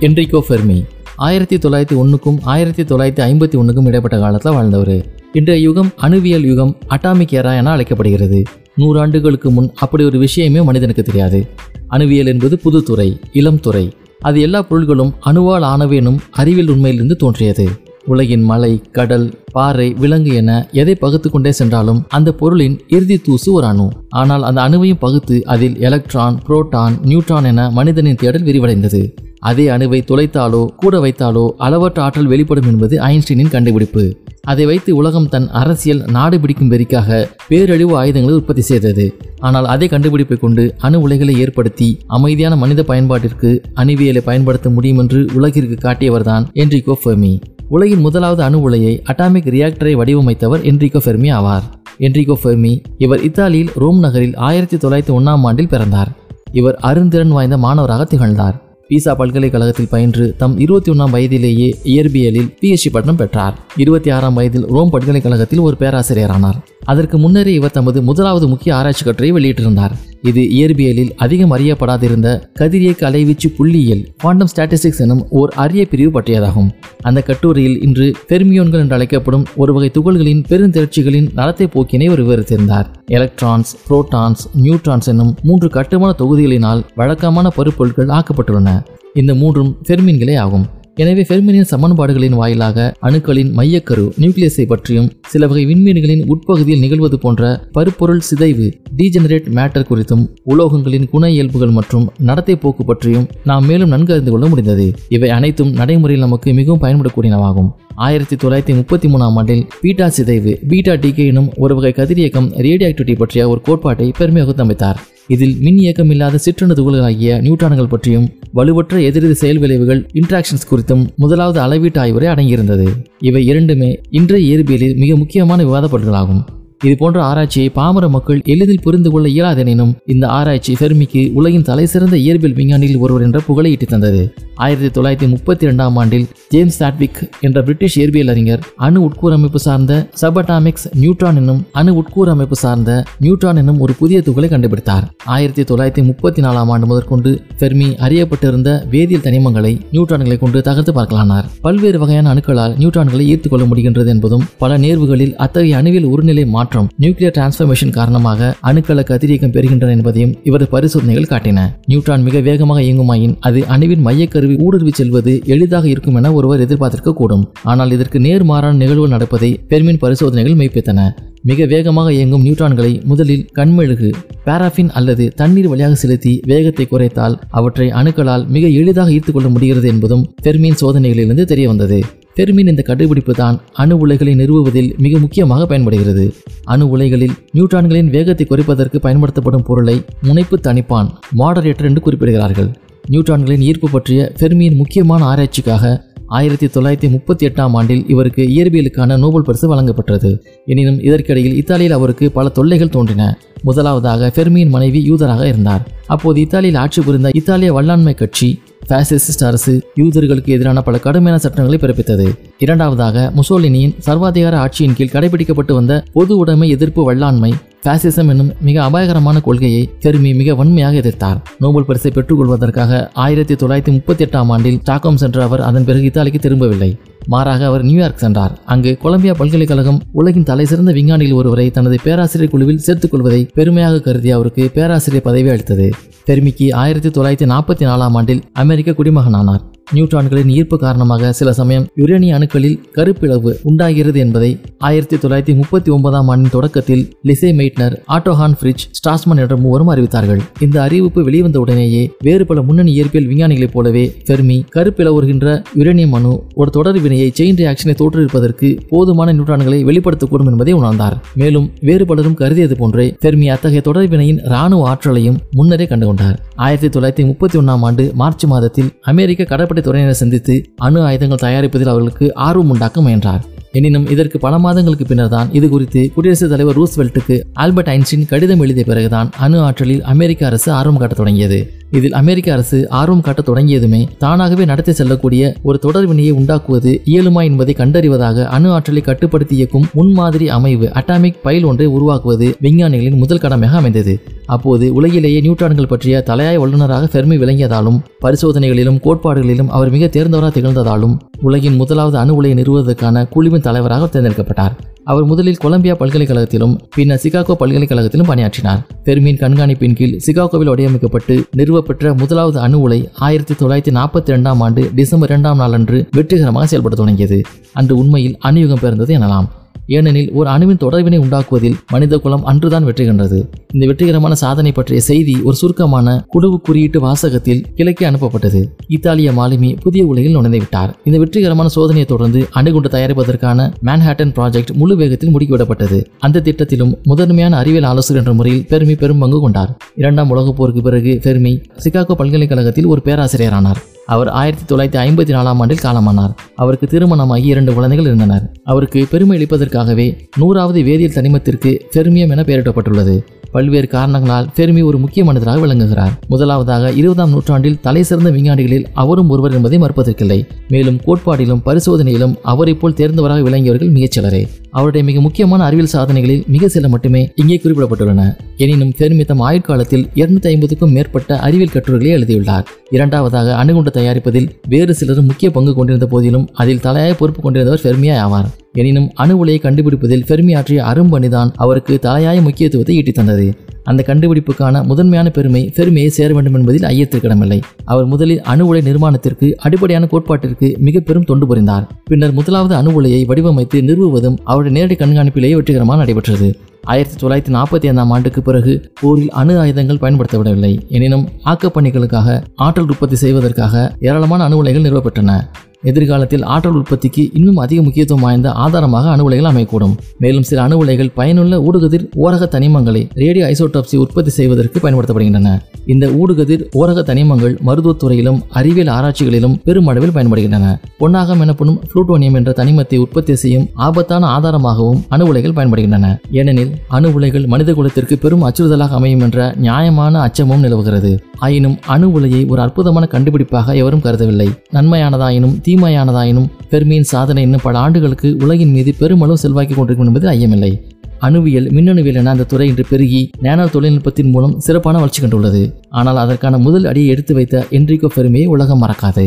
Enrico Fermi ஆயிரத்தி தொள்ளாயிரத்தி ஒன்றுக்கும் ஆயிரத்தி தொள்ளாயிரத்தி ஐம்பத்தி ஒன்றுக்கும் இடைப்பட்ட காலத்தில் வாழ்ந்தவர். இன்றைய யுகம் அணுவியல் யுகம் அட்டாமிக் ஏரா என அழைக்கப்படுகிறது. நூறாண்டுகளுக்கு முன் அப்படி ஒரு விஷயமே மனிதனுக்கு தெரியாது. அணுவியல் என்பது புதுத்துறை இளம் துறை. அது எல்லா பொருள்களும் அணுவால் ஆனவேனும் அறிவியல் உண்மையிலிருந்து தோன்றியது. உலகின் மலை கடல் பாறை விலங்கு என எதை பகுத்து கொண்டே சென்றாலும் அந்த பொருளின் இறுதி தூசு ஒரு அணு. ஆனால் அந்த அணுவையும் பகுத்து அதில் எலக்ட்ரான் புரோட்டான் நியூட்ரான் என மனிதனின் தேடல் விரிவடைந்தது. அதே அணுவை துளைத்தாலோ கூட வைத்தாலோ அளவற்ற ஆற்றல் வெளிப்படும் என்பது ஐன்ஸ்டீனின் கண்டுபிடிப்பு. அதை வைத்து உலகம் தன் அரசியல் நாடு பிடிக்கும் வெறிக்காக பேரழிவு ஆயுதங்களை உற்பத்தி செய்தது. ஆனால் அதே கண்டுபிடிப்பை கொண்டு அணு உலைகளை ஏற்படுத்தி அமைதியான மனித பயன்பாட்டிற்கு அணுவியலை பயன்படுத்த முடியும் என்று உலகிற்கு காட்டியவர்தான் என்ரிகோ ஃபெர்மி. உலகின் முதலாவது அணு உலையை அட்டாமிக் ரியாக்டரை வடிவமைத்தவர் என்ரிகோ ஃபெர்மி ஆவார். என்ரிகோ ஃபெர்மி இவர் இத்தாலியில் ரோம் நகரில் ஆயிரத்தி தொள்ளாயிரத்தி ஒன்றாம் ஆண்டில் பிறந்தார். இவர் அருந்திறன் வாய்ந்த மாணவராக திகழ்ந்தார். பீசா பல்கலைக்கழகத்தில் பயின்று தம் இருபத்தி ஒன்றாம் வயதிலேயே இயற்பியலில் பிஎஸ்சி பட்டம் பெற்றார். இருபத்தி ஆறாம் வயதில் ரோம் பல்கலைக்கழகத்தில் ஒரு பேராசிரியரானார். அதற்கு முன்னரே இவர் தமது முதலாவது முக்கிய ஆராய்ச்சி கட்டுரை வெளியிட்டிருந்தார். இது இயற்பியலில் அதிகம் அறியப்படாதிருந்த கதிரியக்க அலைவீச்சு புள்ளியியல் குவாண்டம் ஸ்டாட்டிஸ்டிக்ஸ் எனும் ஓர் அரிய பிரிவு பற்றியதாகும். அந்த கட்டுரையில் இன்று பெர்மியோன்கள் என்று அழைக்கப்படும் ஒரு வகை துகள்களின் பெருந்திரட்சிகளின் நடத்தை போக்கினை அவர் விவரித்திருந்தார். எலக்ட்ரான்ஸ் புரோட்டான்ஸ் நியூட்ரான்ஸ் என்னும் மூன்று கட்டுமான தொகுதிகளினால் வழக்கமான பருப்பொருட்கள் ஆக்கப்பட்டுள்ளன. இந்த மூன்றும் ஃபெர்மின்களே ஆகும். எனவே ஃபெர்மினின் சமன்பாடுகளின் வாயிலாக அணுக்களின் மையக்கரு நியூக்ளியஸை பற்றியும் சில வகை விண்மீன்களின் உட்பகுதியில் நிகழ்வது போன்ற பருப்பொருள் சிதைவு டீஜெனரேட் மேட்டர் குறித்தும் உலோகங்களின் குண இயல்புகள் மற்றும் நடத்தை போக்கு பற்றியும் நாம் மேலும் நன்கு அறிந்து கொள்ள முடிந்தது. இவை அனைத்தும் நடைமுறையில் நமக்கு மிகவும் பயன்படக்கூடியனவாகும். ஆயிரத்தி தொள்ளாயிரத்தி முப்பத்தி மூணாம் ஆண்டில் பீட்டா சிதைவு பீட்டா டிகே எனும் ஒரு வகை கதிரியக்கம் ரேடியோ ஆக்டிவிட்டி பற்றிய ஒரு கோட்பாட்டை பெருமையாக அமைத்தார். இதில் மின் இயக்கம் இல்லாத சிற்றணு துகள்களாகிய நியூட்ரான்கள் பற்றியும் வலுவற்ற எதிரெதிர் செயல் விளைவுகள் இன்ட்ராக்ஷன்ஸ் குறித்தும் முதலாவது அளவீட்டு ஆய்வுரை அடங்கியிருந்தது. இவை இரண்டுமே இன்றைய இயற்பியலில் மிக முக்கியமான விவாத பொருட்களாகும் இது போன்ற ஆராய்ச்சியை பாமர மக்கள் எளிதில் புரிந்து கொள்ள இயலாதெனினும் இந்த ஆராய்ச்சி ஃபெர்மிக்கு உலகின் தலைசிறந்த இயற்பியல் விஞ்ஞானியில் ஒருவர் என்ற புகழை ஈட்டி தந்தது. ஆயிரத்தி தொள்ளாயிரத்தி முப்பத்தி இரண்டாம் ஆண்டில் ஜேம்ஸ் சாட்விக் என்ற பிரிட்டிஷ் இயற்பியல் அறிஞர் அணு உட்கூரமைப்பு சார்ந்த சபடாமிக்ஸ் நியூட்ரான் என்னும் அணு உட்கூரமைப்பு சார்ந்த நியூட்ரான் என்னும் ஒரு புதிய துகளை கண்டுபிடித்தார். ஆயிரத்தி தொள்ளாயிரத்தி முப்பத்தி நாலாம் ஆண்டு முதற்கொண்டு ஃபெர்மி அறியப்பட்டிருந்த வேதியியல் தனிமங்களை நியூட்ரான்களை கொண்டு தகர்த்து பார்க்கலானார். பல்வேறு வகையான அணுக்களால் நியூட்ரான்களை ஈர்த்து கொள்ள முடிகின்றது என்பதும் பல நேர்வுகளில் அத்தகைய அணுவில் ஒருநிலை மாற்றம் நியூக்ளியர் டிரான்ஸ்பர்மேஷன் காரணமாக அணுக்கள கதிரியக்கம் பெறுகின்றன என்பதையும் இவரது பரிசோதனைகள் காட்டின. நியூட்ரான் மிக வேகமாக இயங்குமாயின் அது அணுவின் மையக்கருவி ஊடுருவி செல்வது எளிதாக இருக்கும் என ஒருவர் எதிர்பார்த்திருக்க கூடும். ஆனால் இதற்கு நேர்மாறான நிகழ்வு நடப்பதை பெர்மின் பரிசோதனைகள் மெய்ப்பித்தன. மிக வேகமாக இயங்கும் நியூட்ரான்களை முதலில் கண்மெழுகு பாராஃபின் அல்லது தண்ணீர் வழியாக செலுத்தி வேகத்தை குறைத்தால் அவற்றை அணுக்களால் மிக எளிதாக ஈர்த்துக்கொள்ள முடிகிறது என்பதும் பெர்மின் சோதனைகளிலிருந்து தெரிய வந்தது பெர்மின் இந்த கண்டுபிடிப்பு தான் அணு உலைகளை நிறுவுவதில் மிக முக்கியமாக பயன்படுகிறது. அணு உலைகளில் நியூட்ரான்களின் வேகத்தை குறைப்பதற்கு பயன்படுத்தப்படும் பொருளை முனைப்பு தணிப்பான் மாடரேட்டர் என்று குறிப்பிடுகிறார்கள். நியூட்ரான்களின் ஈர்ப்பு பற்றிய ஃபெர்மியின் முக்கியமான ஆராய்ச்சிக்காக ஆயிரத்தி தொள்ளாயிரத்தி முப்பத்தி எட்டாம் ஆண்டில் இவருக்கு இயற்பியலுக்கான நோபல் பரிசு வழங்கப்பட்டது. எனினும் இதற்கிடையில் இத்தாலியில் அவருக்கு பல தொல்லைகள் தோன்றின. முதலாவதாக ஃபெர்மியின் மனைவி யூதராக இருந்தார். அப்போது இத்தாலியில் ஆட்சி புரிந்த இத்தாலிய வல்லாண்மை கட்சி பாசிஸ்ட் அரசு யூதர்களுக்கு எதிரான பல கடுமையான சட்டங்களை பிறப்பித்தது. இரண்டாவதாக முசோலினியின் சர்வாதிகார ஆட்சியின் கீழ் கடைபிடிக்கப்பட்டு வந்த பொது உடைமை எதிர்ப்பு வல்லாண்மை பாசிசம் என்னும் மிக அபாயகரமான கொள்கையை ஃபெர்மி மிக வன்மையாக எதிர்த்தார். நோபல் பரிசை பெற்றுக்கொள்வதற்காக ஆயிரத்தி தொள்ளாயிரத்தி முப்பத்தி எட்டாம் ஆண்டில் ஸ்டாக்ஹோம் சென்ற அவர் அதன் பிறகு இத்தாலிக்கு திரும்பவில்லை. மாறாக அவர் நியூயார்க் சென்றார். அங்கு கொலம்பியா பல்கலைக்கழகம் உலகின் தலைசிறந்த விஞ்ஞானிகள் ஒருவரை தனது பேராசிரியர் குழுவில் சேர்த்துக் கொள்வதை பெருமையாக கருதி அவருக்கு பேராசிரியர் பதவி அளித்தது. பெருமிக்கு ஆயிரத்தி தொள்ளாயிரத்தி நாற்பத்தி நாலாம் ஆண்டில் அமெரிக்க குடிமகனானார். நியூட்ரான்களின் ஈர்ப்பு காரணமாக சில சமயம் யுரேனிய அணுக்களில் கருப்பிளவு உண்டாகிறது என்பதை ஆயிரத்தி தொள்ளாயிரத்தி முப்பத்தி ஒன்பதாம் ஆண்டின் தொடக்கத்தில் லிசே மெய்ட்னர் ஆட்டோஹான் ஃப்ரிட்ஜ் ஸ்டாஸ்மன் என்ற மூவரும் அறிவித்தார்கள். இந்த அறிவிப்பு வெளிவந்த உடனேயே வேறு பல முன்னணி இயற்பியல் விஞ்ஞானிகளைப் போலவே ஃபெர்மி கருப்பிளவுகின்ற யுரேனியம் அணு ஒரு தொடர் வினையை செயின் ரியாக்ஷனை தோற்றிருப்பதற்கு போதுமான நியூட்ரான்களை வெளிப்படுத்தக்கூடும் என்பதை உணர்ந்தார். மேலும் வேறு பலரும் கருதியது போன்றே ஃபெர்மி அத்தகைய தொடர் வினையின் ராணுவ ஆற்றலையும் முன்னரே கண்டுகொண்டார். ஆயிரத்தி தொள்ளாயிரத்தி முப்பத்தி ஒன்றாம் ஆண்டு மார்ச் மாதத்தில் அமெரிக்க கடற்படை துறையினரை சந்தித்து அணு ஆயுதங்கள் தயாரிப்பதில் அவர்களுக்கு ஆர்வம் உண்டாக்க முயன்றார். எனினும் இதற்கு பல மாதங்களுக்கு பின்னர் தான் இது குறித்து குடியரசுத் தலைவர் ரூஸ்வெல்ட்டுக்கு ஆல்பர்ட் ஐன்ஸ்டீன் கடிதம் எழுதிய பிறகுதான் அணு ஆற்றலில் அமெரிக்க அரசு ஆர்வம் காட்டத் தொடங்கியது. இதில் அமெரிக்க அரசு ஆர்வம் காட்ட தொடங்கியதுமே தானாகவே நடத்தி செல்லக்கூடிய ஒரு தொடர்வினையை உண்டாக்குவது இயலுமா என்பதை கண்டறிவதாக அணு ஆற்றலை கட்டுப்படுத்தி இயக்கும் முன்மாதிரி அமைவு அட்டாமிக் பைல் ஒன்றை உருவாக்குவது விஞ்ஞானிகளின் முதல் கடமையாக அமைந்தது. அப்போது உலகிலேயே நியூட்ரான்கள் பற்றிய தலையாய வல்லுநராக ஃபெர்மி விளங்கியதாலும் பரிசோதனைகளிலும் கோட்பாடுகளிலும் அவர் மிக தேர்ந்தவராக திகழ்ந்ததாலும் உலகின் முதலாவது அணு உலையை நிறுவுவதற்கான குழுவின் தலைவராக தேர்ந்தெடுக்கப்பட்டார். அவர் முதலில் கொலம்பியா பல்கலைக்கழகத்திலும் பின்னர் சிகாகோ பல்கலைக்கழகத்திலும் பணியாற்றினார். பெருமின் கண்காணிப்பின் கீழ் சிகாகோவில் வடிவமைக்கப்பட்டு நிறுவப்பெற்ற முதலாவது அணு உலை ஆயிரத்தி தொள்ளாயிரத்தி நாற்பத்தி ரெண்டாம் ஆண்டு டிசம்பர் இரண்டாம் நாளன்று வெற்றிகரமாக செயல்பட தொடங்கியது. அன்று உண்மையில் அணுயுகம் பிறந்தது எனலாம். ஏனெனில் ஒரு அணுவின் தொடர்பினை உண்டாக்குவதில் மனித குலம் அன்றுதான் வெற்றி கண்டது. இந்த வெற்றிகரமான சாதனை பற்றிய செய்தி ஒரு சுருக்கமான குடுவு குறியீட்டு வாசகத்தில் கிழக்கே அனுப்பப்பட்டது. இத்தாலிய மாலுமி புதிய உலகில் நுழைந்து விட்டார். இந்த வெற்றிகரமான சோதனையை தொடர்ந்து அணுகுண்டு தயாரிப்பதற்கான மேன்ஹாட்டன் ப்ராஜெக்ட் முழு வேகத்தில் முடுக்கிவிடப்பட்டது. அந்த திட்டத்திலும் முதன்மையான அறிவியல் ஆலோசகர் என்ற முறையில் பெருமி பெரும் பங்கு கொண்டார். இரண்டாம் உலகப் போருக்கு பிறகு பெருமி சிகாகோ பல்கலைக்கழகத்தில் ஒரு பேராசிரியரானார். அவர் ஆயிரத்தி தொள்ளாயிரத்தி ஐம்பத்தி நாலாம் ஆண்டில் காலமானார். அவருக்கு திருமணமாகி இரண்டு குழந்தைகள் இருந்தனர். அவருக்கு பெருமை அளிப்பதற்காகவே நூறாவது வேதியியல் தனிமத்திற்கு ஃபெர்மியம் என பெயரிடப்பட்டுள்ளது. பல்வேறு காரணங்களால் ஃபெர்மி ஒரு முக்கிய மனிதராக விளங்குகிறார். முதலாவதாக இருபதாம் நூற்றாண்டில் தலை சிறந்த விஞ்ஞானிகளில் அவரும் ஒருவர் என்பதை மறுப்பதற்கில்லை. மேலும் கோட்பாடிலும் பரிசோதனையிலும் அவரை போல் தேர்ந்தவராக விளங்கியவர்கள் மிகச்சிலரே அவருடைய மிக முக்கியமான அறிவியல் சாதனைகளில் மிக சில மட்டுமே இங்கே குறிப்பிடப்பட்டுள்ளன. எனினும் ஃபெர்மி தம் ஆயுட்காலத்தில் இருநூத்தி ஐம்பதுக்கும் மேற்பட்ட அறிவியல் கட்டுரைகளை எழுதியுள்ளார். இரண்டாவதாக அணுகுண்டு தயாரிப்பதில் வேறு சிலரும் முக்கிய பங்கு கொண்டிருந்த போதிலும் அதில் தலையாய பொறுப்பு கொண்டிருந்தவர் ஃபெர்மியா ஆவார். எனினும் அணு உலையை கண்டுபிடிப்பதில் ஃபெர்மி ஆற்றிய அரும்பணிதான் அவருக்கு தலையாய முக்கியத்துவத்தை ஈட்டித் தந்தது அந்த கண்டுபிடிப்புக்கான முதன்மையான பெருமை பெருமையை சேர வேண்டும் என்பதில் ஐயத்திற்கிடமில்லை அவர் முதலில் அணு உலை நிர்மாணத்திற்கு அடிப்படையான கோட்பாட்டிற்கு மிக பெரும் தொண்டு புரிந்தார். பின்னர் முதலாவது அணு உலையை வடிவமைத்து நிறுவுவதும் அவருடைய நேரடி கண்காணிப்பிலேயே வெற்றிகரமாக நடைபெற்றது. ஆயிரத்தி தொள்ளாயிரத்தி நாற்பத்தி ஐந்தாம் ஆண்டுக்கு பிறகு போரில் அணு ஆயுதங்கள் பயன்படுத்தப்படவில்லை. எனினும் ஆக்கப்பணிகளுக்காக ஆற்றல் உற்பத்தி செய்வதற்காக ஏராளமான அணு உலைகள் நிறுவப்பட்டன. எதிர்காலத்தில் ஆற்றல் உற்பத்திக்கு இன்னும் அதிக முக்கியத்துவம் வாய்ந்த ஆதாரமாக அணு உலைகள் அமையக்கூடும். மேலும் சில அணு உலைகள் பயனுள்ள ஊடுகதிர் ஓரக தனிமங்களை ரேடியோ ஐசோடாப்சி உற்பத்தி செய்வதற்கு பயன்படுத்தப்படுகின்றன. இந்த ஊடுகதிர் ஓரக தனிமங்கள் மருத்துவத்துறையிலும் அறிவியல் ஆராய்ச்சிகளிலும் பெருமளவில் பயன்படுகின்றன. பொன்னாகம் எனப்படும் புளூட்டோனியம் என்ற தனிமத்தை உற்பத்தி செய்யும் ஆபத்தான ஆதாரமாகவும் அணு உலைகள் பயன்படுகின்றன. ஏனெனில் அணு உலைகள் மனித குலத்திற்கு பெரும் அச்சுறுதலாக அமையும் என்ற நியாயமான அச்சமும் நிலவுகிறது. ஆயினும் அணு உலையை ஒரு அற்புதமான கண்டுபிடிப்பாக எவரும் கருதவில்லை. நன்மையானதாயினும் தீ தீமையானதாயினும் பெர்மியின் சாதனை இன்னும் பல ஆண்டுகளுக்கு உலகின் மீது பெருமளவு செல்வாக்கி கொண்டிருக்கும் என்பதில் ஐயமில்லை. அணுவியல் மின்னணுவியல் என அந்த துறை இன்று பெருகி நேனோ தொழில்நுட்பத்தின் மூலம் சிறப்பான வளர்ச்சி கண்டுள்ளது. ஆனால் அதற்கான முதல் அடியை எடுத்து வைத்த என்ரிகோ பெருமையை உலகம் மறக்காது.